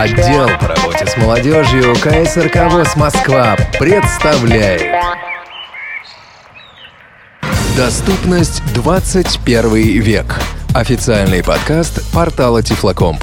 Отдел по работе с молодежью КСРК ВОЗ Москва представляет Доступность 21 век. Официальный подкаст портала Тифлокомп.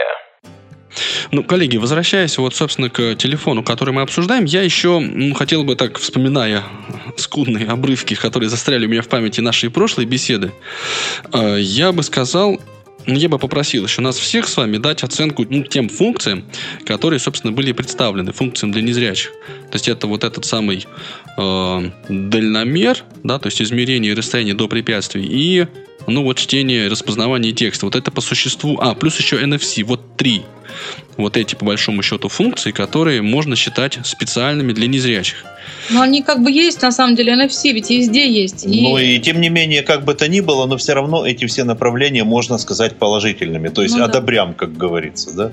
Ну, коллеги, возвращаясь вот, собственно, к телефону, который мы обсуждаем, я еще ну, хотел бы так, вспоминая скудные обрывки, которые застряли у меня в памяти нашей прошлой беседы, э, я бы сказал, ну, я бы попросил еще нас всех с вами дать оценку ну, тем функциям, которые, собственно, были представлены, функциям для незрячих. То есть это вот этот самый э, дальномер, да, то есть измерение расстояния до препятствий и ну вот чтение, распознавание текста. Вот это по существу. А, плюс еще NFC. Вот три вот эти, по большому счету, функции, которые можно считать специальными для незрячих. Но они как бы есть, на самом деле, NFC ведь везде есть. И... Ну и тем не менее, как бы то ни было, но все равно эти все направления можно сказать положительными. То есть ну, одобрям, да. как говорится, да?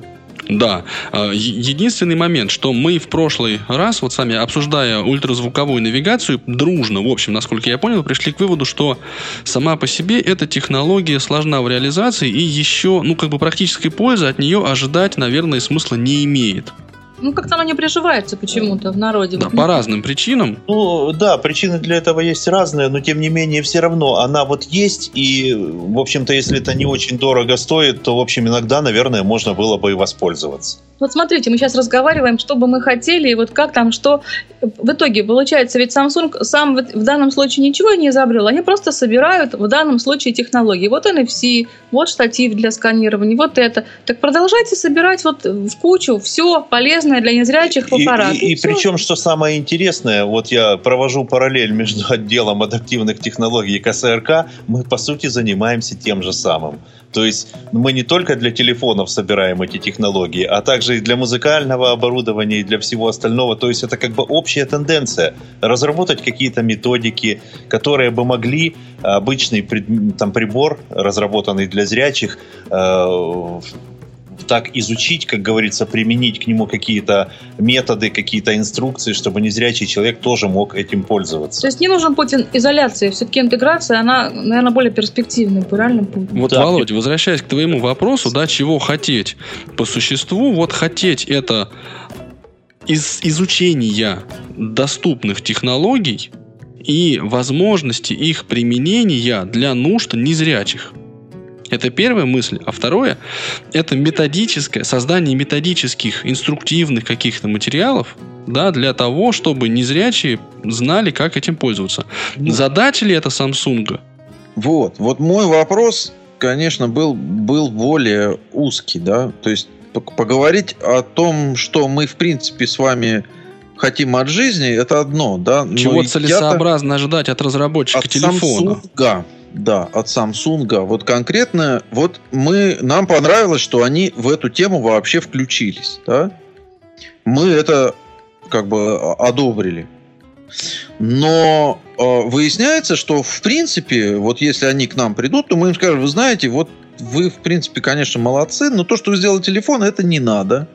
Да. А, единственный момент, что мы в прошлый раз, вот сами обсуждая ультразвуковую навигацию, дружно, в общем, насколько я понял, пришли к выводу, что сама по себе эта технология сложна в реализации и еще, ну, как бы практической пользы от нее ожидать, наверное, смысла не имеет. Ну, как-то она не приживается почему-то в народе. Да, вот. по разным причинам. Ну, да, причины для этого есть разные, но тем не менее все равно она вот есть, и, в общем-то, если это не очень дорого стоит, то, в общем, иногда, наверное, можно было бы и воспользоваться. Вот смотрите, мы сейчас разговариваем, что бы мы хотели, и вот как там, что в итоге получается, ведь Samsung сам в данном случае ничего не изобрел, они просто собирают в данном случае технологии. Вот NFC, вот штатив для сканирования, вот это. Так продолжайте собирать вот в кучу все полезное для незрячих аппаратов. И, и, и, и причем, что самое интересное, вот я провожу параллель между отделом адаптивных технологий и КСРК, мы по сути занимаемся тем же самым. То есть мы не только для телефонов собираем эти технологии, а также и для музыкального оборудования, и для всего остального. То есть это как бы общая тенденция. Разработать какие-то методики, которые бы могли обычный там, прибор, разработанный для зрячих, э, так изучить, как говорится, применить к нему какие-то методы, какие-то инструкции, чтобы незрячий человек тоже мог этим пользоваться. То есть не нужен путь изоляции, все-таки интеграция, она, наверное, более перспективная, правильно? Вот, да. Володя, возвращаясь к твоему вопросу, да, чего хотеть? По существу, вот хотеть это из изучения доступных технологий и возможности их применения для нужд незрячих. Это первая мысль. А второе – это методическое, создание методических, инструктивных каких-то материалов, да, для того, чтобы незрячие знали, как этим пользоваться. Ну, Задача ли это Samsung? Вот, вот мой вопрос, конечно, был, был более узкий, да, то есть поговорить о том, что мы, в принципе, с вами хотим от жизни, это одно, да. Чего целесообразно ожидать от разработчика от телефона? Samsung, да, от Samsung. Вот конкретно, вот мы, нам понравилось, что они в эту тему вообще включились, да. Мы это как бы одобрили. Но э, выясняется, что в принципе, вот если они к нам придут, то мы им скажем, вы знаете, вот вы в принципе, конечно, молодцы, но то, что вы сделали телефон, это не надо.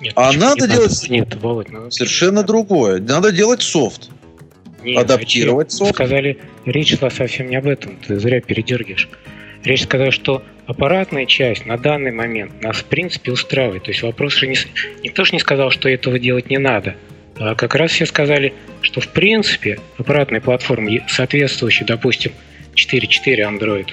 Нет, а надо не делать надо? Нет, Володь, надо совершенно другое. Надо делать софт. Нет, адаптировать софт. Сказали, речь шла совсем не об этом. Ты зря передергиваешь. Речь сказала, что аппаратная часть на данный момент нас в принципе устраивает. То есть вопрос же не... Никто же не сказал, что этого делать не надо. А как раз все сказали, что в принципе аппаратная платформа, соответствующая, допустим, 4.4 Android,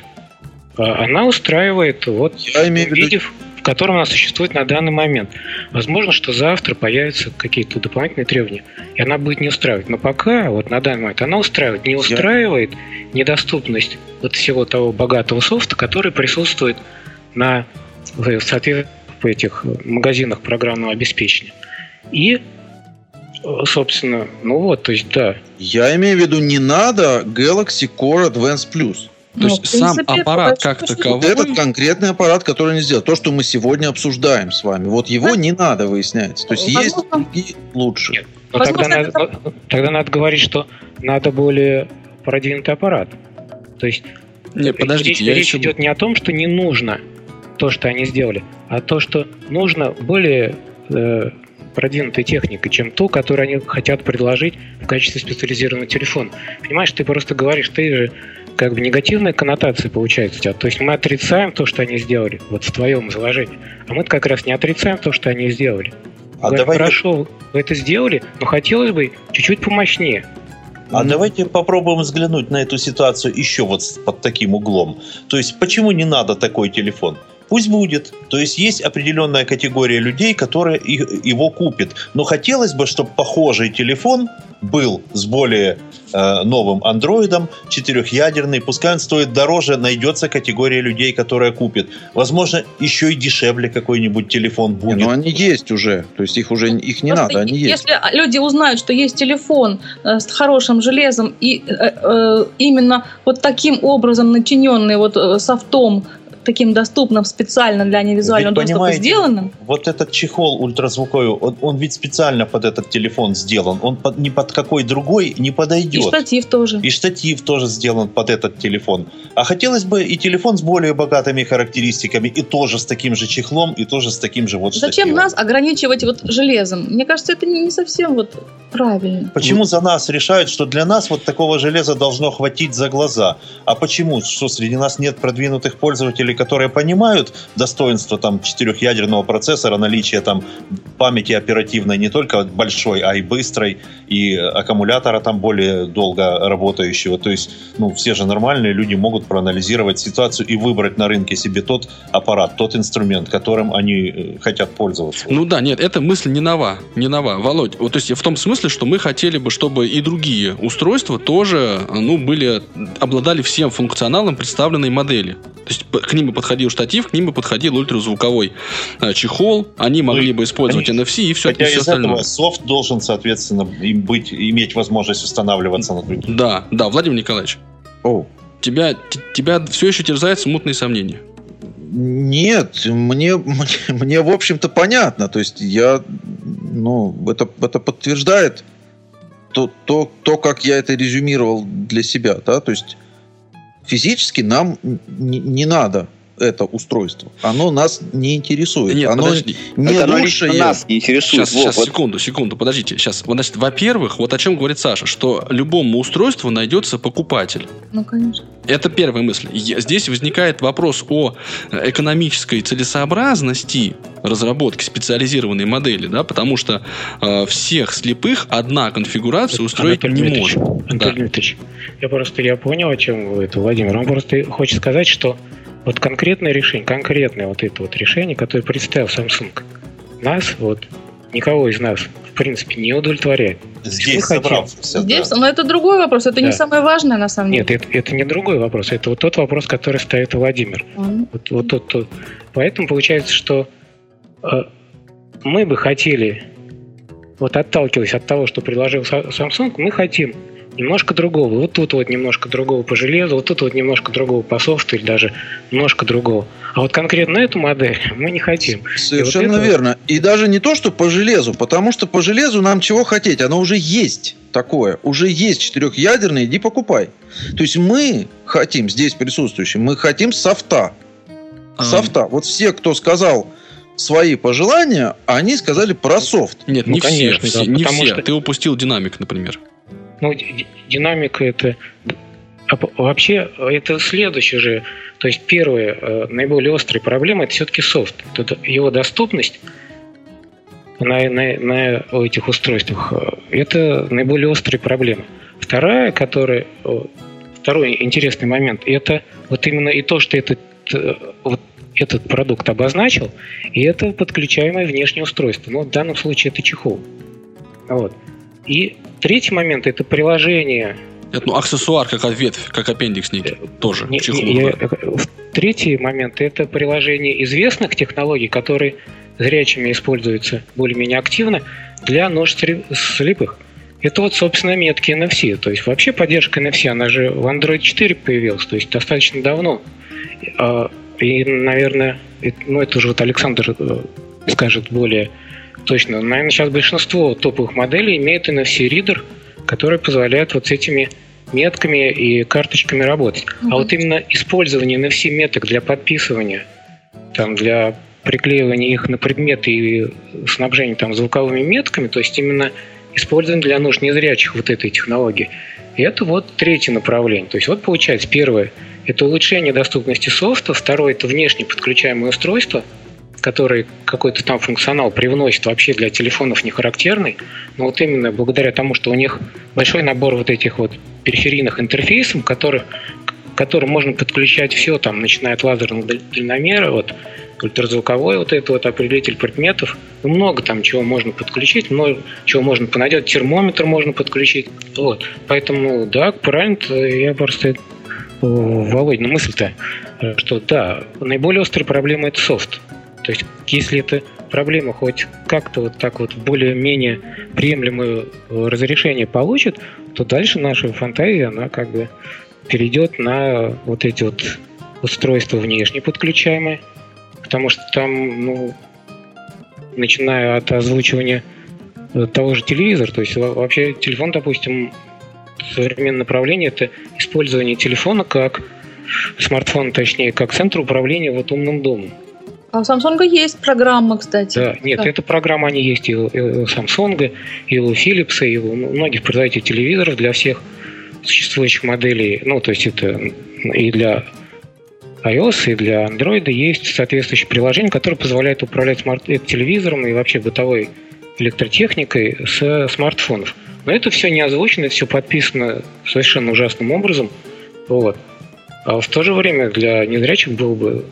а, она устраивает, вот Я имею увидев, в котором она существует на данный момент. Возможно, что завтра появятся какие-то дополнительные требования, и она будет не устраивать. Но пока, вот на данный момент, она устраивает. Не устраивает недоступность вот всего того богатого софта, который присутствует на в соответственно в этих магазинах программного обеспечения. И собственно, ну вот, то есть да. Я имею в виду, не надо Galaxy Core Advance Plus. То есть принципе, сам аппарат как таковой... Этот конкретный аппарат, который не сделал. То, что мы сегодня обсуждаем с вами. Вот его не надо, выясняется. То есть есть другие лучше. Нет. Но тогда, надо, это... тогда надо говорить, что надо более продвинутый аппарат. То есть Нет, подождите, речь, речь еще... идет не о том, что не нужно то, что они сделали, а то, что нужно более э, продвинутой техникой, чем ту, которую они хотят предложить в качестве специализированного телефона. Понимаешь, ты просто говоришь, ты же как бы негативная коннотация получается у тебя. То есть мы отрицаем то, что они сделали, вот в твоем изложении. А мы как раз не отрицаем то, что они сделали. А Говорим, давай хорошо, вы это сделали, но хотелось бы чуть-чуть помощнее. А ну. давайте попробуем взглянуть на эту ситуацию еще вот под таким углом. То есть, почему не надо такой телефон? Пусть будет. То есть есть определенная категория людей, которые его купят. Но хотелось бы, чтобы похожий телефон был с более э, новым андроидом, четырехъядерный, пускай он стоит дороже, найдется категория людей, которая купит. Возможно, еще и дешевле какой-нибудь телефон будет. Не, но они есть уже, то есть их уже их не Просто надо, они есть. Если люди узнают, что есть телефон э, с хорошим железом и э, э, именно вот таким образом начиненный вот э, софтом таким доступным специально для невизуального ведь, доступа сделанным. Вот этот чехол ультразвуковой, он, он ведь специально под этот телефон сделан. Он под, ни под какой другой не подойдет. И штатив тоже. И штатив тоже сделан под этот телефон. А хотелось бы и телефон с более богатыми характеристиками, и тоже с таким же чехлом, и тоже с таким же вот Зачем штативом. нас ограничивать вот железом? Мне кажется, это не совсем вот правильно. Почему за нас решают, что для нас вот такого железа должно хватить за глаза? А почему? Что среди нас нет продвинутых пользователей, которые понимают достоинство там четырехъядерного процессора, наличие там памяти оперативной не только большой, а и быстрой, и аккумулятора там более долго работающего. То есть, ну, все же нормальные люди могут проанализировать ситуацию и выбрать на рынке себе тот аппарат, тот инструмент, которым они э, хотят пользоваться. Ну да, нет, эта мысль не нова, не нова. Володь, вот то есть в том смысле, что мы хотели бы, чтобы и другие устройства тоже, ну, были, обладали всем функционалом представленной модели. То есть к ним бы подходил штатив, к ним бы подходил ультразвуковой э, чехол, они могли бы использовать Конечно. NFC и все, Хотя и все из остальное. этого софт должен, соответственно, им быть, иметь возможность устанавливаться на других. Да, да, Владимир Николаевич. О. Тебя, тебя все еще терзают смутные сомнения. Нет, мне, мне, мне в общем-то понятно. То есть я, ну, это, это подтверждает то, то, то, как я это резюмировал для себя, да, то есть физически нам не, не надо это устройство. Оно нас не интересует. Нет, оно подожди. не это лучшее. нас не интересует. Сейчас, сейчас, секунду, секунду, подождите. Сейчас, значит, во-первых, вот о чем говорит Саша, что любому устройству найдется покупатель. Ну, конечно. Это первая мысль. Здесь возникает вопрос о экономической целесообразности разработки специализированной модели, да, потому что э, всех слепых одна конфигурация устроить Анатолий не может. Анатолий да. Дмитриевич, я просто я понял, о чем это, Владимир. Он просто хочет сказать, что вот конкретное решение, конкретное вот это вот решение, которое представил Samsung, нас, вот, никого из нас, в принципе, не удовлетворяет. Здесь собрался. Здесь, да. но это другой вопрос, это да. не самое важное на самом деле. Нет, это, это не другой вопрос, это вот тот вопрос, который ставит Владимир. Mm-hmm. Вот, вот тот, тот. Поэтому получается, что э, мы бы хотели, вот отталкиваясь от того, что предложил Samsung, мы хотим немножко другого. Вот тут вот немножко другого по железу, вот тут вот немножко другого по софту или даже немножко другого. А вот конкретно эту модель мы не хотим. Совершенно и вот верно. И даже не то, что по железу, потому что по железу нам чего хотеть, оно уже есть такое, уже есть четырехъядерное, иди покупай. То есть мы хотим, здесь присутствующие, мы хотим софта. А... Софта. Вот все, кто сказал свои пожелания, они сказали про софт. Нет, ну, не конечно, все, да, не все. Что... Ты упустил динамик, например. Ну, динамика это а вообще это следующее же, то есть первая э, наиболее острая проблема это все-таки софт, это его доступность на, на, на этих устройствах э, это наиболее острая проблема. Вторая, которая второй интересный момент, это вот именно и то, что этот э, вот этот продукт обозначил, и это подключаемое внешнее устройство. Ну, в данном случае это чехол. Вот. И третий момент – это приложение. Это ну, аксессуар, как ветвь, как аппендикс некий, тоже. Не, не, я, третий момент – это приложение известных технологий, которые зрячими используются более-менее активно для нож слепых. Это вот, собственно, метки NFC. То есть вообще поддержка NFC, она же в Android 4 появилась, то есть достаточно давно. А, и, наверное, ну это уже вот Александр э, скажет более точно. Наверное, сейчас большинство топовых моделей имеет NFC-ридер, который позволяет вот с этими метками и карточками работать. Mm-hmm. А вот именно использование NFC-меток для подписывания, там, для приклеивания их на предметы и снабжения там звуковыми метками, то есть именно использование для нужд незрячих вот этой технологии. И это вот третье направление. То есть вот получается, первое – это улучшение доступности софта, второе – это внешне подключаемое устройство, который какой-то там функционал привносит вообще для телефонов не характерный, но вот именно благодаря тому, что у них большой набор вот этих вот периферийных интерфейсов, которых, которым можно подключать все, там, начиная от лазерного дальномера, вот, ультразвуковой вот это вот определитель предметов. Ну, много там чего можно подключить, много чего можно понадеть. Термометр можно подключить. Вот. Поэтому, да, правильно, я просто Володь, ну мысль-то, что да, наиболее острая проблема это софт. То есть, если эта проблема хоть как-то вот так вот более-менее приемлемое разрешение получит, то дальше наша фантазия, она как бы перейдет на вот эти вот устройства внешне подключаемые, потому что там, ну, начиная от озвучивания того же телевизора, то есть вообще телефон, допустим, современное направление это использование телефона как смартфона, точнее, как центр управления вот умным домом. А у Samsung есть программа, кстати. Да, нет, да. эта программа, они есть и у, и у Samsung, и у Philips, и у многих производителей телевизоров для всех существующих моделей. Ну, то есть это и для iOS и для Android есть соответствующее приложение, которое позволяет управлять смарт телевизором и вообще бытовой электротехникой с смартфонов. Но это все не озвучено, это все подписано совершенно ужасным образом. Вот. А в то же время для незрячих было бы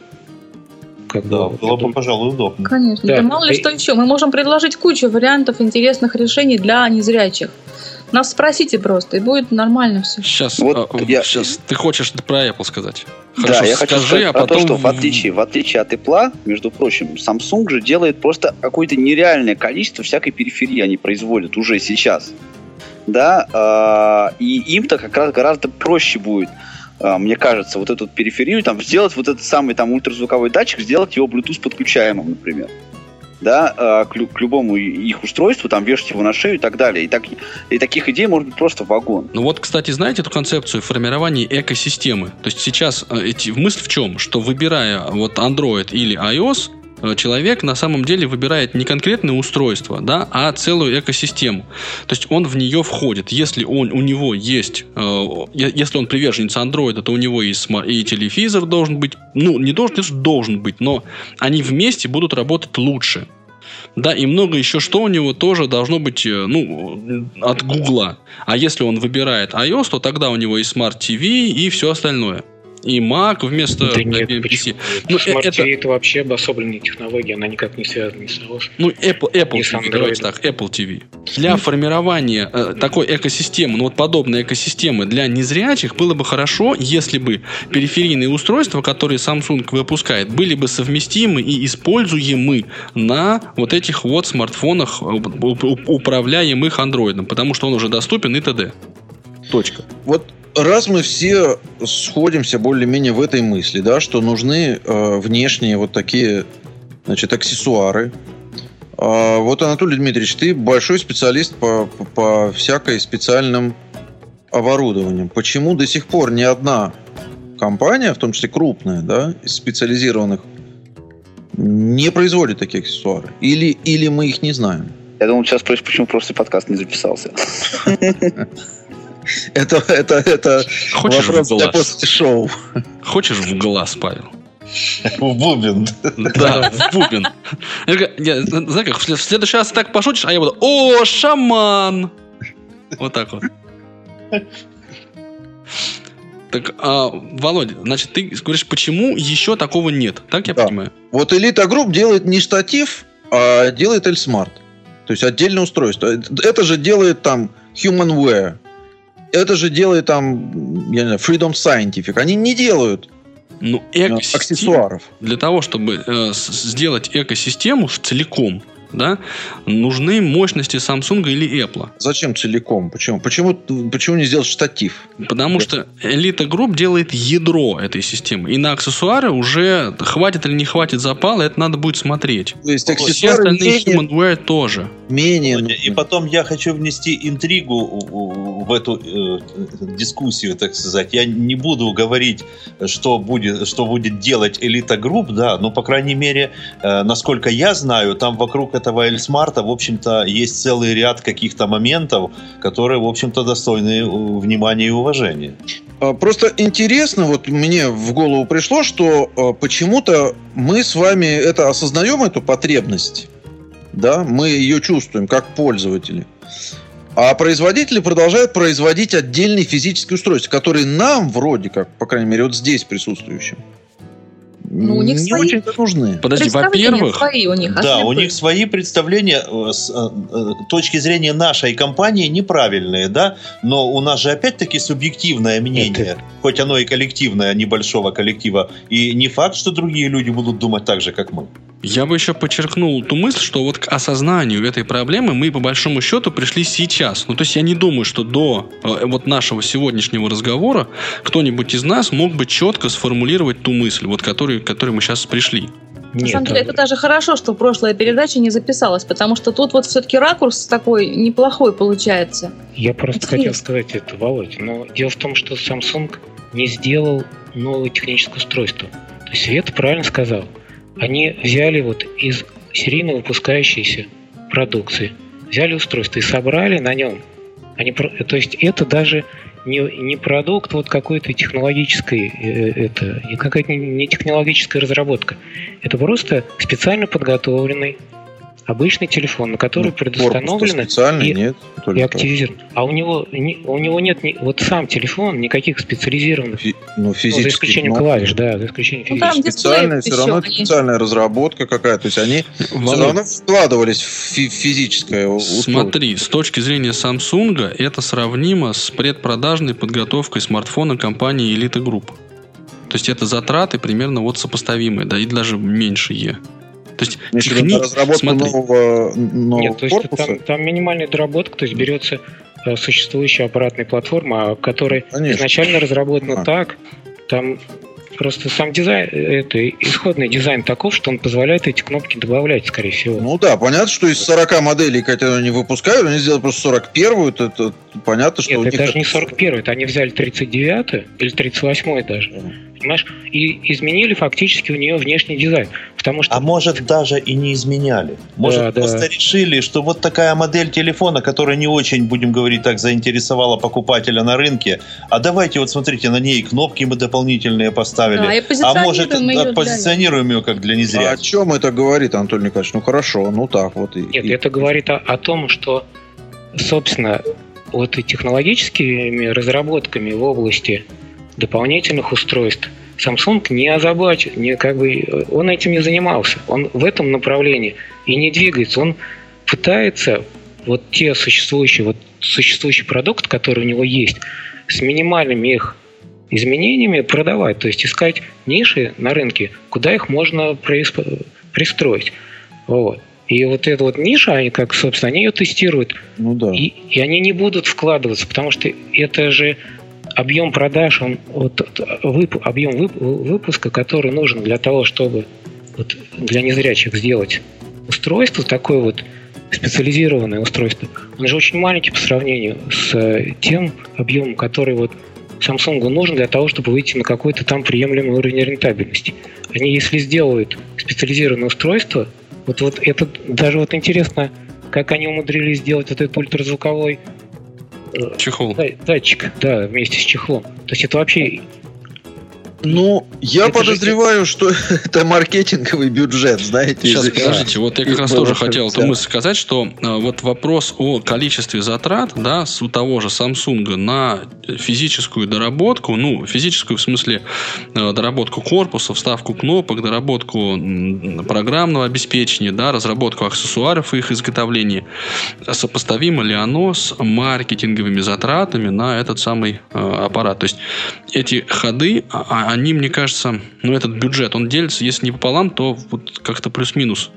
как да, бы, было бы, пожалуй, удобно. Конечно. Да. да мало ли что еще. Мы можем предложить кучу вариантов интересных решений для незрячих. Нас спросите просто, и будет нормально все. Сейчас, вот а, я... сейчас ты хочешь про Apple сказать? Хорошо, да, я хочу сказать а потом... то, что в отличие, в отличие от Apple, между прочим, Samsung же делает просто какое-то нереальное количество всякой периферии они производят уже сейчас. Да, э, и им-то как раз гораздо проще будет а, мне кажется, вот эту периферию, там, сделать вот этот самый там ультразвуковой датчик, сделать его Bluetooth подключаемым, например да, а, к, к любому их устройству, там, вешать его на шею и так далее. И, так, и таких идей может быть просто вагон. Ну вот, кстати, знаете эту концепцию формирования экосистемы? То есть сейчас э, эти, мысль в чем? Что выбирая вот Android или iOS, человек на самом деле выбирает не конкретное устройство, да, а целую экосистему. То есть он в нее входит. Если он, у него есть, э, если он приверженец андроида, то у него и, и телевизор должен быть, ну, не должен, должен быть, но они вместе будут работать лучше. Да, и много еще что у него тоже должно быть, э, ну, от Гугла. А если он выбирает iOS, то тогда у него и Smart TV, и все остальное и Mac вместо да нет, PC. Ну, Smart это... TV это вообще обособленная технология, она никак не связана ни с iOS. Ну, Apple, Apple TV, давайте так, Apple TV. Для формирования э, такой экосистемы, ну вот подобной экосистемы для незрячих было бы хорошо, если бы периферийные устройства, которые Samsung выпускает, были бы совместимы и используемы на вот этих вот смартфонах, управляемых андроидом, потому что он уже доступен и т.д. Точка. Вот раз мы все сходимся более-менее в этой мысли, да, что нужны э, внешние вот такие, значит, аксессуары. А вот, Анатолий Дмитриевич, ты большой специалист по, по, по всякой специальным оборудованием. Почему до сих пор ни одна компания, в том числе крупная, да, из специализированных, не производит такие аксессуары? Или, или мы их не знаем? Я думал, сейчас спросишь, почему просто подкаст не записался. Это, это, это Хочешь вопрос в глаз? для шоу. Хочешь в глаз, Павел? В бубен. Да, в бубен. Я, знаешь, как в следующий раз так пошутишь, а я буду «О, шаман!» Вот так вот. Так, а, Володя, значит, ты говоришь, почему еще такого нет? Так я да. понимаю? Вот Elite Group делает не штатив, а делает L-Smart. То есть отдельное устройство. Это же делает там Humanware это же делает там, я не знаю, Freedom Scientific. Они не делают ну, аксессуаров. Для того, чтобы э, сделать экосистему целиком, да, нужны мощности Samsung или Apple. Зачем целиком? Почему? Почему, почему не сделать штатив? Потому что Elite Group делает ядро этой системы. И на аксессуары уже хватит или не хватит запала, это надо будет смотреть. То есть аксессуары Все остальные менее, Humanware тоже. Менее. И потом я хочу внести интригу в эту э, дискуссию, так сказать. Я не буду говорить, что будет, что будет делать Elite Group, да, но, по крайней мере, э, насколько я знаю, там вокруг этого Эльсмарта, в общем-то, есть целый ряд каких-то моментов, которые, в общем-то, достойны внимания и уважения. А, просто интересно, вот мне в голову пришло, что а, почему-то мы с вами это осознаем, эту потребность, да, мы ее чувствуем как пользователи. А производители продолжают производить отдельные физические устройства, которые нам вроде как, по крайней мере, вот здесь присутствующим, ну, у них не свои очень нужны. Подожди, во-первых, свои у них, а да, у них свои представления э, с э, э, точки зрения нашей компании неправильные, да, но у нас же опять-таки субъективное мнение, Это... хоть оно и коллективное, небольшого коллектива, и не факт, что другие люди будут думать так же, как мы. Я бы еще подчеркнул ту мысль, что вот к осознанию этой проблемы мы по большому счету пришли сейчас. Ну, то есть я не думаю, что до э, вот нашего сегодняшнего разговора кто-нибудь из нас мог бы четко сформулировать ту мысль, вот которую, к которой мы сейчас пришли. Нет, На самом деле, это даже хорошо, что прошлая передача не записалась, потому что тут вот все-таки ракурс такой неплохой получается. Я просто Интересно. хотел сказать это, Володь, но дело в том, что Samsung не сделал новое техническое устройство. То есть Свет правильно сказал – они взяли вот из серийно выпускающейся продукции, взяли устройство и собрали на нем. Они, то есть это даже не, не продукт вот какой-то технологической, э, это какая-то не технологическая разработка. Это просто специально подготовленный обычный телефон, на который ну, предустановлено и, нет, и активизирован. А у него, не, у него нет ни, вот сам телефон никаких специализированных, Фи, ну, физических, ну, за исключением ну, клавиш, да, за исключением ну, физических. Специальная, все равно это специальная разработка какая-то, то есть они Володь, все равно вкладывались в фи- физическое условие. Смотри, с точки зрения Samsung это сравнимо с предпродажной подготовкой смартфона компании Elite Group. То есть это затраты примерно вот сопоставимые, да, и даже меньшие. То есть техни... разработку смотри. нового, нового Нет, то есть корпуса? Там, там минимальная доработка, то есть берется э, существующая аппаратная платформа, которая Конечно. изначально разработана а. так, там Просто сам дизайн, это исходный дизайн таков, что он позволяет эти кнопки добавлять, скорее всего. Ну да, понятно, что из 40 моделей, которые они выпускают, они сделали просто 41-ю, это, это понятно, что Нет, у них... это даже не 41 это они взяли 39 или 38 даже. Понимаешь? И изменили фактически у нее внешний дизайн. Потому что... А может даже и не изменяли. Может да, просто да. решили, что вот такая модель телефона, которая не очень, будем говорить так, заинтересовала покупателя на рынке, а давайте вот смотрите, на ней кнопки мы дополнительные поставили. Да, и а может ее позиционируем ее как для незрячих. А о чем это говорит, Анатолий Николаевич? Ну хорошо, ну так вот. И, Нет, и... это говорит о, о том, что, собственно, вот и технологическими разработками в области дополнительных устройств Samsung не озабочен, не, как бы, он этим не занимался. Он в этом направлении и не двигается. Он пытается вот те существующие, вот существующий продукт, который у него есть, с минимальными их изменениями продавать, то есть искать ниши на рынке, куда их можно пристроить. Вот. И вот эта вот ниша, они как, собственно, они ее тестируют. Ну да. И, и они не будут вкладываться, потому что это же объем продаж, он, вот, вып, объем вып, выпуска, который нужен для того, чтобы вот, для незрячих сделать устройство, такое вот специализированное устройство, он же очень маленький по сравнению с э, тем объемом, который вот Samsung нужен для того, чтобы выйти на какой-то там приемлемый уровень рентабельности. Они, если сделают специализированное устройство, вот, вот это даже вот интересно, как они умудрились сделать вот этот ультразвуковой Чехол. Датчик, да, вместе с чехлом. То есть это вообще ну, я это подозреваю, же... что это маркетинговый бюджет, знаете. Сейчас, из... подождите, вот я как раз тоже хотел эту мысль сказать, что а, вот вопрос о количестве затрат, да, с у того же Samsung на физическую доработку, ну, физическую в смысле а, доработку корпуса, вставку кнопок, доработку программного обеспечения, да, разработку аксессуаров и их изготовление, сопоставимо ли оно с маркетинговыми затратами на этот самый э, аппарат? То есть эти ходы, а, они, мне кажется, ну, этот бюджет, он делится, если не пополам, то вот как-то плюс-минус.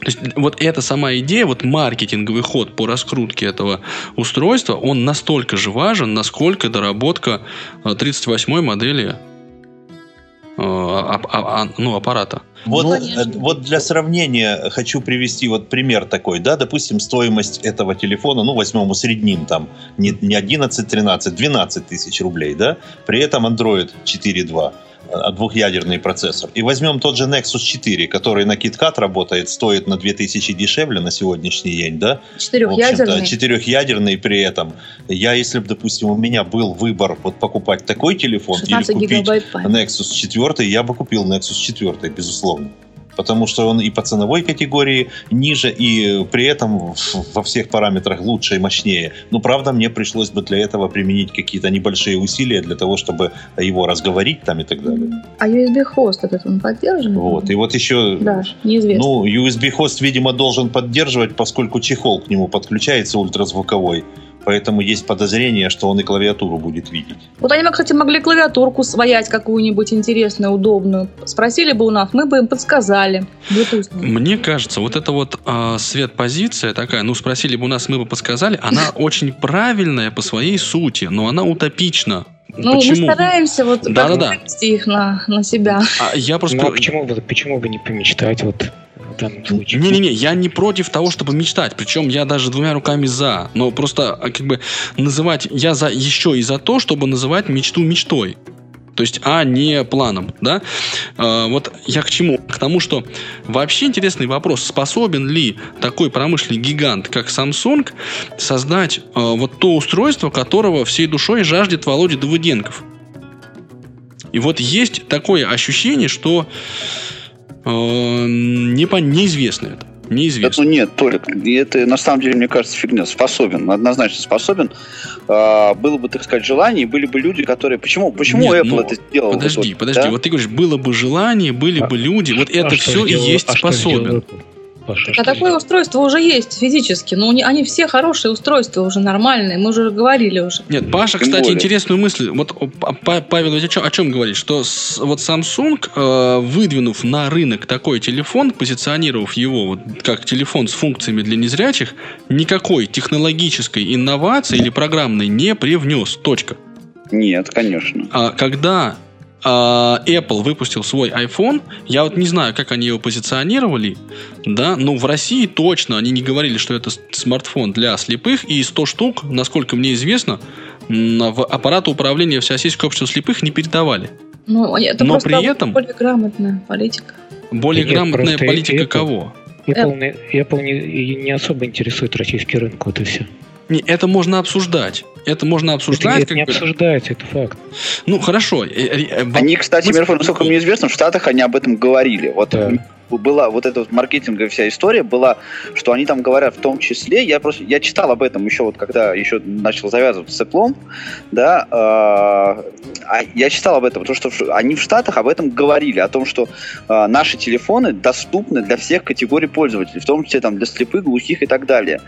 То есть вот эта сама идея, вот маркетинговый ход по раскрутке этого устройства, он настолько же важен, насколько доработка 38-й модели а, а, а, ну, аппарата. Вот, ну, э, вот для сравнения хочу привести вот пример такой, да, допустим, стоимость этого телефона, ну, возьмем усредним там, не, не 11, 13, 12 тысяч рублей, да, при этом Android 4.2 двухъядерный процессор. И возьмем тот же Nexus 4, который на KitKat работает, стоит на 2000 дешевле на сегодняшний день, да? Четырехъядерный. Четырехъядерный при этом. Я, если бы, допустим, у меня был выбор вот покупать такой телефон или купить Nexus 4, я бы купил Nexus 4, безусловно потому что он и по ценовой категории ниже, и при этом во всех параметрах лучше и мощнее. Но, правда, мне пришлось бы для этого применить какие-то небольшие усилия для того, чтобы его разговорить там и так далее. А USB-хост этот он поддерживает? Вот, и вот еще... Да, неизвестно. Ну, USB-хост, видимо, должен поддерживать, поскольку чехол к нему подключается ультразвуковой. Поэтому есть подозрение, что он и клавиатуру будет видеть. Вот они, кстати, могли клавиатурку своять какую-нибудь интересную, удобную. Спросили бы у нас, мы бы им подсказали. Мне кажется, вот эта вот э, свет-позиция такая, ну, спросили бы у нас, мы бы подсказали, она очень правильная по своей сути, но она утопична. Ну, почему? мы стараемся вот да, да, да. их на, на себя. А я просто... Ну, а почему, почему бы не помечтать? Вот случае. Не-не-не, я не против того, чтобы мечтать. Причем я даже двумя руками за. Но просто а, как бы называть... Я за еще и за то, чтобы называть мечту мечтой. То есть, а не планом, да? А, вот я к чему? К тому, что вообще интересный вопрос, способен ли такой промышленный гигант, как Samsung, создать а, вот то устройство, которого всей душой жаждет Володя Давыденков? И вот есть такое ощущение, что Э, не по, неизвестно это. Неизвестно. Это, ну нет, Толик, это на самом деле, мне кажется, фигня. Способен, однозначно способен. А, было бы, так сказать, желание, были бы люди, которые... Почему, почему нет, Apple ну, это сделал? Подожди, вот, подожди. Да? Вот ты говоришь, было бы желание, были а, бы люди. Вот а это все и есть а способен. Паша, а такое делать? устройство уже есть физически, но они все хорошие устройства уже нормальные, мы уже говорили уже. Нет, Паша, кстати, более. интересную мысль. Вот Павел о чем, о чем говорит, что с, вот Samsung, э, выдвинув на рынок такой телефон, позиционировав его вот, как телефон с функциями для незрячих, никакой технологической инновации или программной не привнес. Точка. Нет, конечно. А когда Apple выпустил свой iPhone. Я вот не знаю, как они его позиционировали, да, но в России точно они не говорили, что это смартфон для слепых, и 100 штук, насколько мне известно, в аппарат управления Всероссийского общества слепых не передавали. Ну, это но при этом... более грамотная политика. Более Нет, грамотная политика Apple, кого? Apple, Apple не, не особо интересует российский рынок, вот и все. Не, это можно обсуждать. Это можно обсуждать. Это, это не бы... обсуждается, это факт. Ну, хорошо. Э, э, они, кстати, мы... насколько мне известно, в Штатах они об этом говорили. Вот да была вот эта вот маркетинговая вся история была, что они там говорят в том числе, я просто, я читал об этом еще вот когда еще начал завязываться с Apple, да, э, я читал об этом, потому что они в Штатах об этом говорили, о том, что э, наши телефоны доступны для всех категорий пользователей, в том числе там для слепых, глухих и так далее.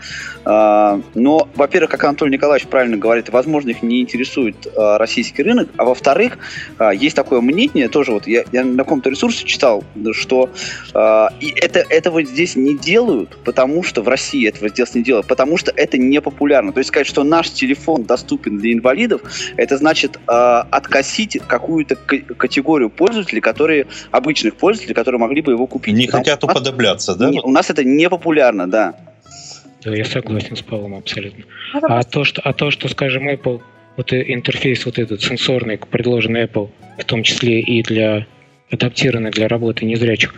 Э, но, во-первых, как Анатолий Николаевич правильно говорит, возможно, их не интересует э, российский рынок, а во-вторых, э, есть такое мнение, тоже вот я, я на каком-то ресурсе читал, что и это, этого здесь не делают, потому что в России этого здесь не делают, потому что это не популярно. То есть сказать, что наш телефон доступен для инвалидов, это значит э, откосить какую-то категорию пользователей, которые обычных пользователей, которые могли бы его купить. Не потому хотят уподобляться, да? Не, у нас это не популярно, да. Да, я согласен с Павлом абсолютно. А то, что, а то, что, скажем, Apple, вот интерфейс вот этот сенсорный, предложенный Apple, в том числе и для адаптированный для работы незрячих,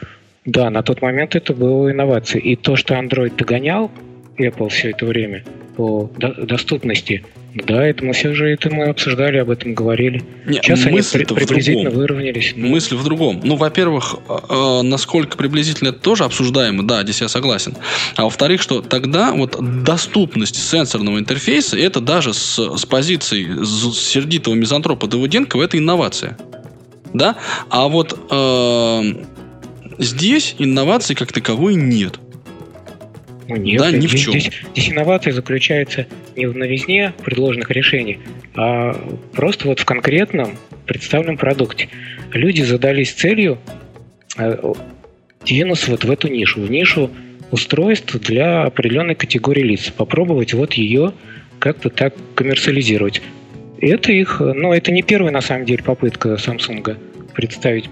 да, на тот момент это было инновацией. И то, что Android догонял Apple все это время по до- доступности, да, это мы все уже это мы обсуждали, об этом говорили. Не, Сейчас они при- приблизительно выровнялись. Но... Мысль в другом. Ну, во-первых, э, э, насколько приблизительно это тоже обсуждаемо, да, здесь я согласен. А во-вторых, что тогда вот доступность сенсорного интерфейса, это даже с, с позиции сердитого мизантропа Давыденкова, это инновация. Да? А вот э, Здесь инноваций как таковой нет. Ну, нет, да, ни в чем. Здесь, здесь инновация заключается не в новизне предложенных решений, а просто вот в конкретном представленном продукте. Люди задались целью э, двинуться вот в эту нишу, в нишу устройств для определенной категории лиц. Попробовать вот ее как-то так коммерциализировать. Это их, ну, это не первая на самом деле попытка Samsung представить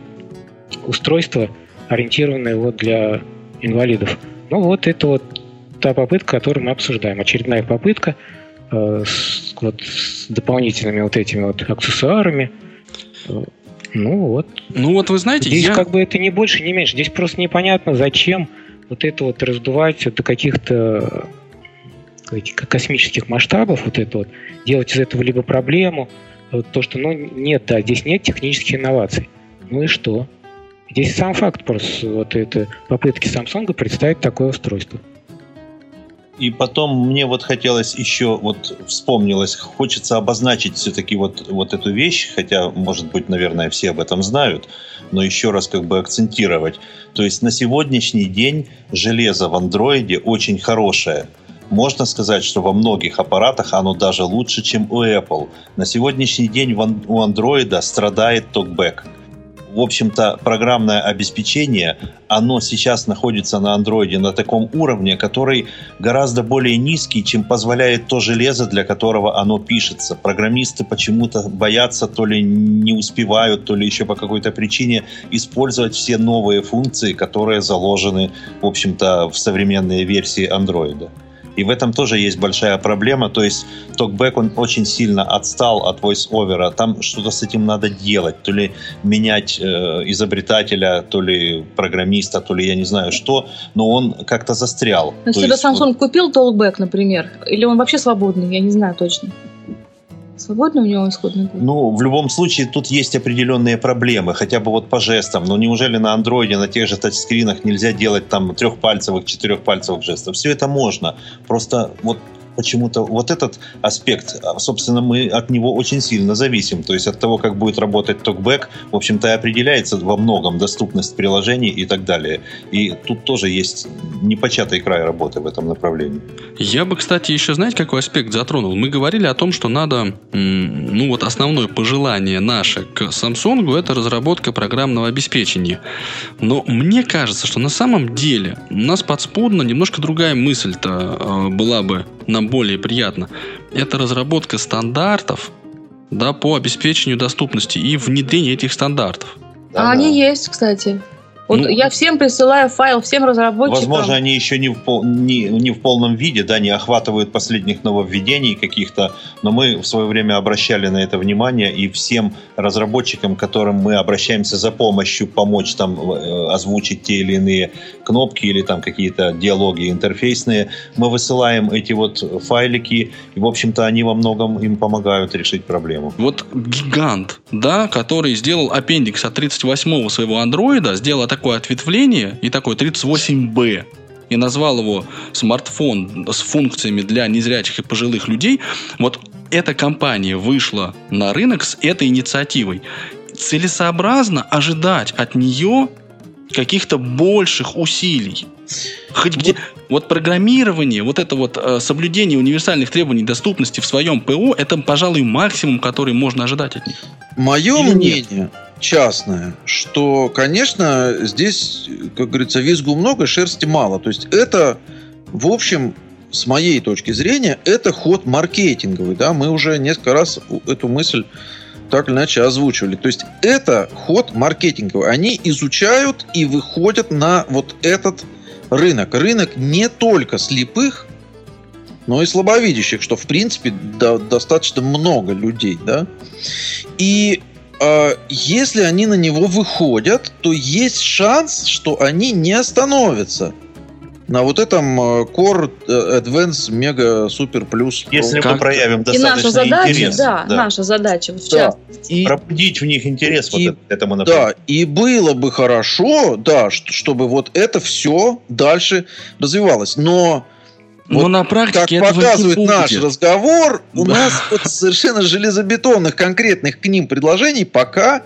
устройство, ориентированное вот для инвалидов. Ну вот это вот та попытка, которую мы обсуждаем. Очередная попытка э, с, вот, с дополнительными вот этими вот аксессуарами. Ну вот. Ну вот вы знаете, здесь я... как бы это не больше, не меньше. Здесь просто непонятно, зачем вот это вот раздувать до каких-то космических масштабов, вот это вот, делать из этого либо проблему, то, что, ну, нет, да, здесь нет технических инноваций. Ну и что? Здесь сам факт просто вот это попытки Samsung представить такое устройство. И потом мне вот хотелось еще, вот вспомнилось, хочется обозначить все-таки вот, вот эту вещь, хотя, может быть, наверное, все об этом знают, но еще раз как бы акцентировать. То есть на сегодняшний день железо в андроиде очень хорошее. Можно сказать, что во многих аппаратах оно даже лучше, чем у Apple. На сегодняшний день у Android страдает токбэк в общем-то, программное обеспечение, оно сейчас находится на андроиде на таком уровне, который гораздо более низкий, чем позволяет то железо, для которого оно пишется. Программисты почему-то боятся, то ли не успевают, то ли еще по какой-то причине использовать все новые функции, которые заложены, в общем-то, в современные версии андроида. И в этом тоже есть большая проблема. То есть TalkBack, он очень сильно отстал от VoiceOver. Там что-то с этим надо делать. То ли менять э, изобретателя, то ли программиста, то ли я не знаю что. Но он как-то застрял. Если Samsung вот... купил TalkBack, например, или он вообще свободный, я не знаю точно. Свободный у него исходный код? Ну, в любом случае, тут есть определенные проблемы, хотя бы вот по жестам. Но неужели на андроиде, на тех же тачскринах нельзя делать там трехпальцевых, четырехпальцевых жестов? Все это можно. Просто вот почему-то вот этот аспект, а, собственно, мы от него очень сильно зависим. То есть от того, как будет работать токбэк, в общем-то, и определяется во многом доступность приложений и так далее. И тут тоже есть непочатый край работы в этом направлении. Я бы, кстати, еще, знаете, какой аспект затронул? Мы говорили о том, что надо, ну вот основное пожелание наше к Samsung это разработка программного обеспечения. Но мне кажется, что на самом деле у нас подспудно немножко другая мысль-то а, была бы нам более приятно, это разработка стандартов да, по обеспечению доступности и внедрение этих стандартов. Да, а они есть, кстати. Вот ну, я всем присылаю файл, всем разработчикам. Возможно, они еще не в, пол, не, не в полном виде, да, не охватывают последних нововведений каких-то, но мы в свое время обращали на это внимание, и всем разработчикам, которым мы обращаемся за помощью, помочь там э, озвучить те или иные кнопки или там какие-то диалоги интерфейсные, мы высылаем эти вот файлики, и, в общем-то, они во многом им помогают решить проблему. Вот гигант, да, который сделал аппендикс от 38-го своего андроида, сделал так такое ответвление и такой 38Б и назвал его смартфон с функциями для незрячих и пожилых людей, вот эта компания вышла на рынок с этой инициативой. Целесообразно ожидать от нее каких-то больших усилий. Хоть где, вот программирование, вот это вот э, соблюдение универсальных требований доступности в своем ПО, это, пожалуй, максимум, который можно ожидать от них. Мое Или мнение, нет? Частное, что, конечно, здесь, как говорится, визгу много, шерсти мало. То есть это, в общем, с моей точки зрения, это ход маркетинговый. Да? Мы уже несколько раз эту мысль так или иначе озвучивали. То есть это ход маркетинговый. Они изучают и выходят на вот этот рынок. Рынок не только слепых, но и слабовидящих, что в принципе да, достаточно много людей, да. И если они на него выходят, то есть шанс, что они не остановятся на вот этом э, Core э, Advance Mega Super Plus. Если как... мы проявим достаточно и наша задача, интерес. Да, да, наша задача в да. И, Пробудить в них интерес и, вот этому направлению. Да, и было бы хорошо, да, чтобы вот это все дальше развивалось. Но но вот на практике как показывает наш разговор, у да. нас вот совершенно железобетонных конкретных к ним предложений пока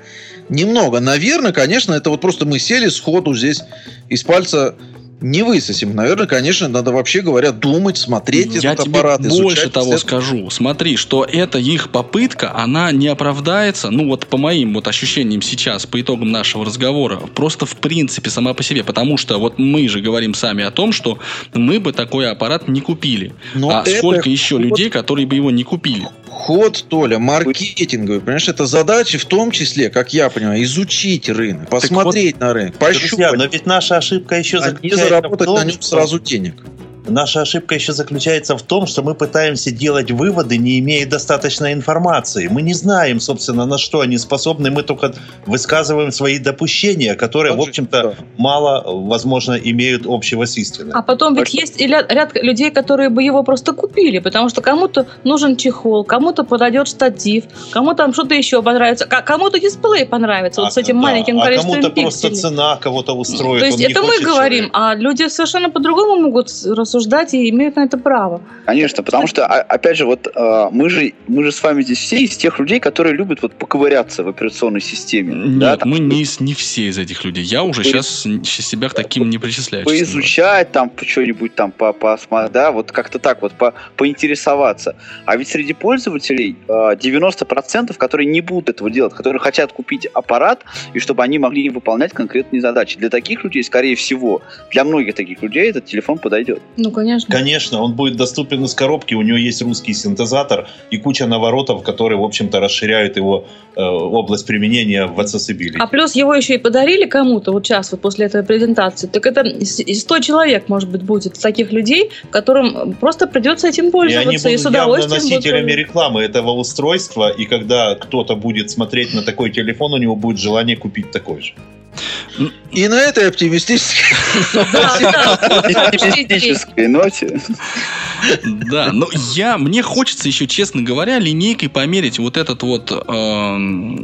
немного. Наверное, конечно, это вот просто мы сели сходу здесь из пальца не высосим. Наверное, конечно, надо вообще говоря думать, смотреть Я этот тебе аппарат. больше того скажу. Смотри, что эта их попытка, она не оправдается, ну вот по моим вот ощущениям сейчас, по итогам нашего разговора, просто в принципе сама по себе. Потому что вот мы же говорим сами о том, что мы бы такой аппарат не купили. Но а сколько еще людей, которые бы его не купили? Ход, Толя, маркетинговый. Понимаешь, это задача в том числе, как я понимаю, изучить рынок, посмотреть вот, на рынок, пощупать. Друзья, но ведь наша ошибка еще заключается заработать на нем сразу денег. Наша ошибка еще заключается в том, что мы пытаемся делать выводы, не имея достаточной информации. Мы не знаем, собственно, на что они способны. Мы только высказываем свои допущения, которые, в общем-то, мало, возможно, имеют общего с истиной. А потом ведь есть и ряд, ряд людей, которые бы его просто купили, потому что кому-то нужен чехол, кому-то подойдет штатив, кому-то там что-то еще понравится, кому-то дисплей понравится а, вот с этим да, маленьким а количеством кому-то просто цена кого-то устроит. То есть это мы говорим, человек. а люди совершенно по-другому могут рассуждать и имеют на это право. Конечно, потому что, опять же, вот а, мы же, мы же с вами здесь все из тех людей, которые любят вот поковыряться в операционной системе. Нет, да, там, мы не, не все из этих людей. Я уже по... сейчас себя к таким не причисляю. Поизучать там что-нибудь там, по, по, да, вот как-то так вот по, поинтересоваться. А ведь среди пользователей 90%, а, которые не будут этого делать, которые хотят купить аппарат, и чтобы они могли выполнять конкретные задачи. Для таких людей, скорее всего, для многих таких людей этот телефон подойдет. Ну, конечно. Конечно, он будет доступен из коробки, у него есть русский синтезатор и куча наворотов, которые, в общем-то, расширяют его э, область применения в accessibility. А плюс его еще и подарили кому-то вот сейчас, вот после этой презентации. Так это 100 человек, может быть, будет таких людей, которым просто придется этим пользоваться. И они будут и с удовольствием носителями будут... рекламы этого устройства, и когда кто-то будет смотреть на такой телефон, у него будет желание купить такой же. И на этой оптимистической ноте. Да, но я, мне хочется еще, честно говоря, линейкой померить вот этот вот, э,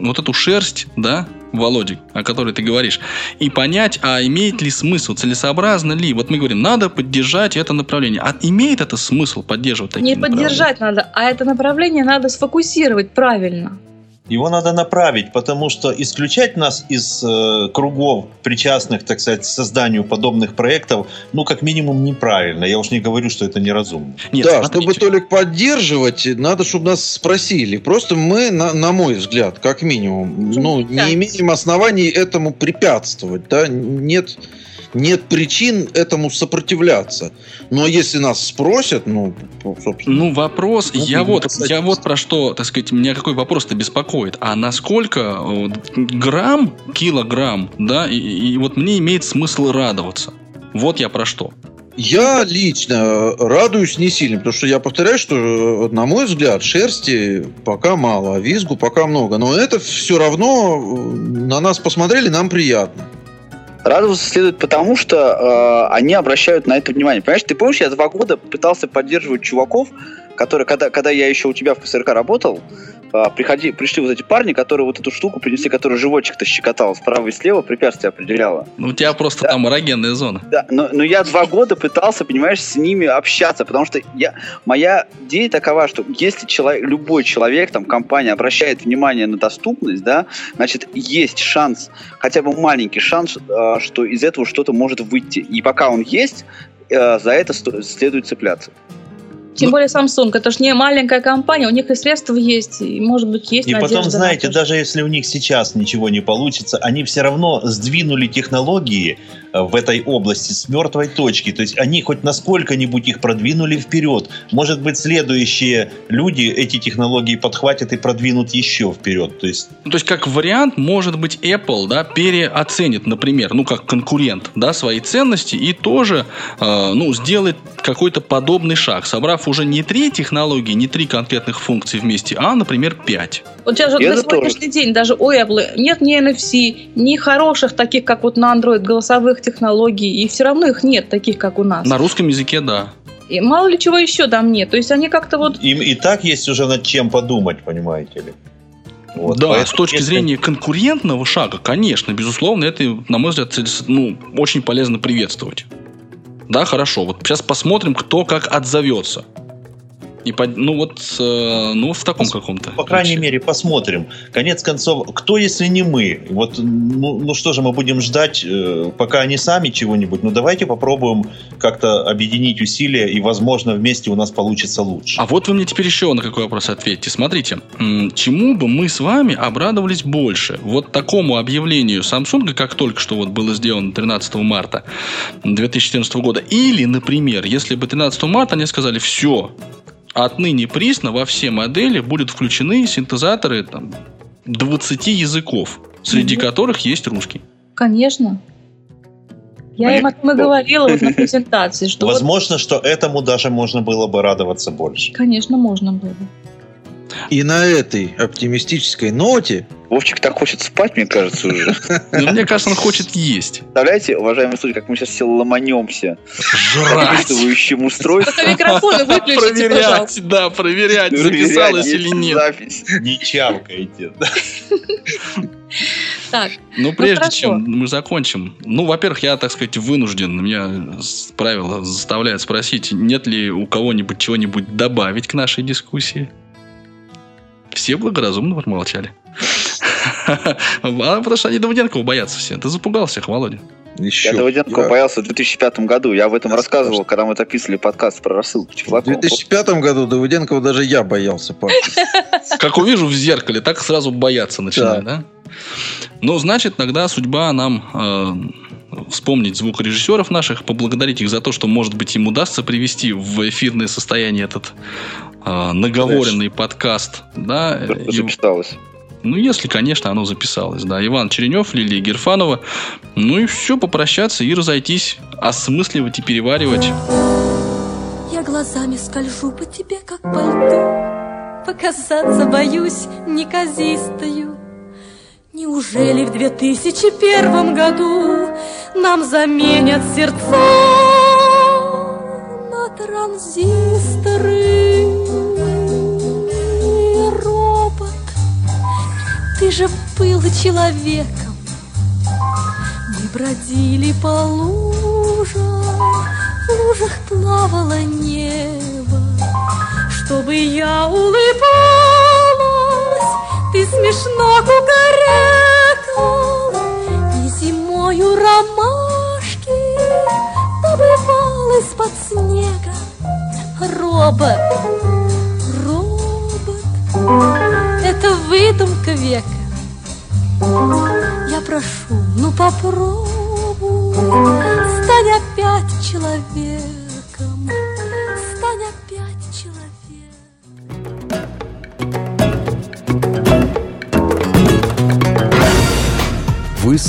вот эту шерсть, да, Володя, о которой ты говоришь, и понять, а имеет ли смысл, целесообразно ли. Вот мы говорим, надо поддержать это направление. А имеет это смысл поддерживать такие Не поддержать надо, а это направление надо сфокусировать правильно. Его надо направить, потому что исключать нас из э, кругов, причастных, так сказать, к созданию подобных проектов, ну, как минимум, неправильно. Я уж не говорю, что это неразумно. Нет, да, смотрите. чтобы Толик поддерживать, надо, чтобы нас спросили. Просто мы, на, на мой взгляд, как минимум, ну, не имеем оснований этому препятствовать. Да? Нет нет причин этому сопротивляться. Но если нас спросят, ну, собственно... Ну, вопрос, ну, я, вот, я вот про что, так сказать, меня какой вопрос-то беспокоит. А насколько грамм, килограмм, да, и, и вот мне имеет смысл радоваться? Вот я про что. Я лично радуюсь не сильно, потому что я повторяю, что, на мой взгляд, шерсти пока мало, а визгу пока много. Но это все равно на нас посмотрели, нам приятно. Радоваться следует потому, что э, они обращают на это внимание. Понимаешь, ты помнишь, я два года пытался поддерживать чуваков, которые, когда, когда я еще у тебя в КСРК работал, а, приходи, пришли вот эти парни, которые вот эту штуку принесли, которая животик-то щекотала справа и слева, препятствие определяла. Ну, у тебя просто да. там эрогенная зона. Да, но, но я два года пытался, понимаешь, с ними общаться, потому что я, моя идея такова, что если человек, любой человек, там, компания обращает внимание на доступность, да, значит, есть шанс, хотя бы маленький шанс, а, что из этого что-то может выйти. И пока он есть, э, за это следует цепляться. Тем ну, более Samsung, это же не маленькая компания, у них и средства есть, и может быть есть И потом, знаете, даже если у них сейчас ничего не получится, они все равно сдвинули технологии в этой области с мертвой точки. То есть они хоть насколько-нибудь их продвинули вперед. Может быть, следующие люди эти технологии подхватят и продвинут еще вперед. То есть, ну, то есть как вариант, может быть, Apple да, переоценит, например, ну как конкурент, да, свои ценности и тоже э, ну, сделает какой-то подобный шаг, собрав уже не три технологии, не три конкретных функции вместе, а, например, пять. Вот сейчас же на сегодняшний тоже. день даже у Apple нет ни NFC, ни хороших таких, как вот на Android, голосовых технологий, и все равно их нет таких, как у нас. На русском языке, да. И мало ли чего еще там нет. То есть они как-то вот... Им и так есть уже над чем подумать, понимаете ли. Вот, да, поэтому, с точки если... зрения конкурентного шага, конечно, безусловно, это, на мой взгляд, ну, очень полезно приветствовать. Да, хорошо. Вот сейчас посмотрим, кто как отзовется. И под, ну вот, э, ну в таком каком-то. По крайней ключе. мере, посмотрим. Конец концов, кто если не мы? Вот, ну, ну что же мы будем ждать, э, пока они сами чего-нибудь? Ну давайте попробуем как-то объединить усилия и, возможно, вместе у нас получится лучше. А вот вы мне теперь еще на какой вопрос ответите. Смотрите, чему бы мы с вами обрадовались больше? Вот такому объявлению Samsung, как только что вот было сделано 13 марта 2014 года, или, например, если бы 13 марта они сказали, все, отныне присно во все модели будут включены синтезаторы там, 20 языков, среди mm-hmm. которых есть русский. Конечно. Я им этом и говорила вот на презентации, что Возможно, вот... что этому даже можно было бы радоваться больше. Конечно, можно было. И на этой оптимистической ноте Вовчик так хочет спать, мне кажется, уже. Ну, мне кажется, он хочет есть. Представляете, уважаемые слушатели, как мы сейчас все ломанемся Жрать. устройством. микрофоны выключите, Проверять, да, проверять, записалось или нет. Запись. Не чавкайте. Так, ну, прежде ну, чем мы закончим, ну, во-первых, я, так сказать, вынужден, меня правило заставляет спросить, нет ли у кого-нибудь чего-нибудь добавить к нашей дискуссии? Все благоразумно промолчали. А потому что они Давыденкова боятся все. Ты запугал всех, Володя. Еще. Я Давыденкова я... боялся в 2005 году. Я об этом рассказывал, когда мы записывали подкаст про рассылку В 2005 году Давыденкова даже я боялся. Как увижу в зеркале, так сразу бояться начинаю, да? Ну, значит, тогда судьба нам э, вспомнить звукорежиссеров наших, поблагодарить их за то, что, может быть, им удастся привести в эфирное состояние этот э, наговоренный подкаст. Да, записалось. Ну, если, конечно, оно записалось, да. Иван Черенев, Лилия Герфанова. Ну и все, попрощаться и разойтись, осмысливать и переваривать. Я глазами скольжу по тебе, как по льду. Показаться боюсь неказистою. Неужели в 2001 году нам заменят сердца на транзисторы? Ты же был человеком. Мы бродили по лужам, в лужах плавало небо. Чтобы я улыбалась, ты смешно кукарекал.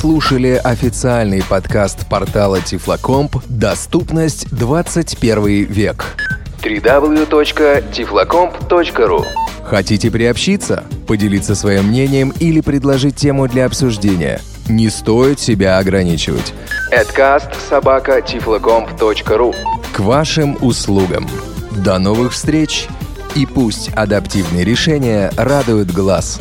Слушали официальный подкаст портала Тифлокомп «Доступность 21 век» www.tiflocomp.ru Хотите приобщиться, поделиться своим мнением или предложить тему для обсуждения? Не стоит себя ограничивать. Adcast собака tiflocomp.ru К вашим услугам. До новых встреч и пусть адаптивные решения радуют глаз.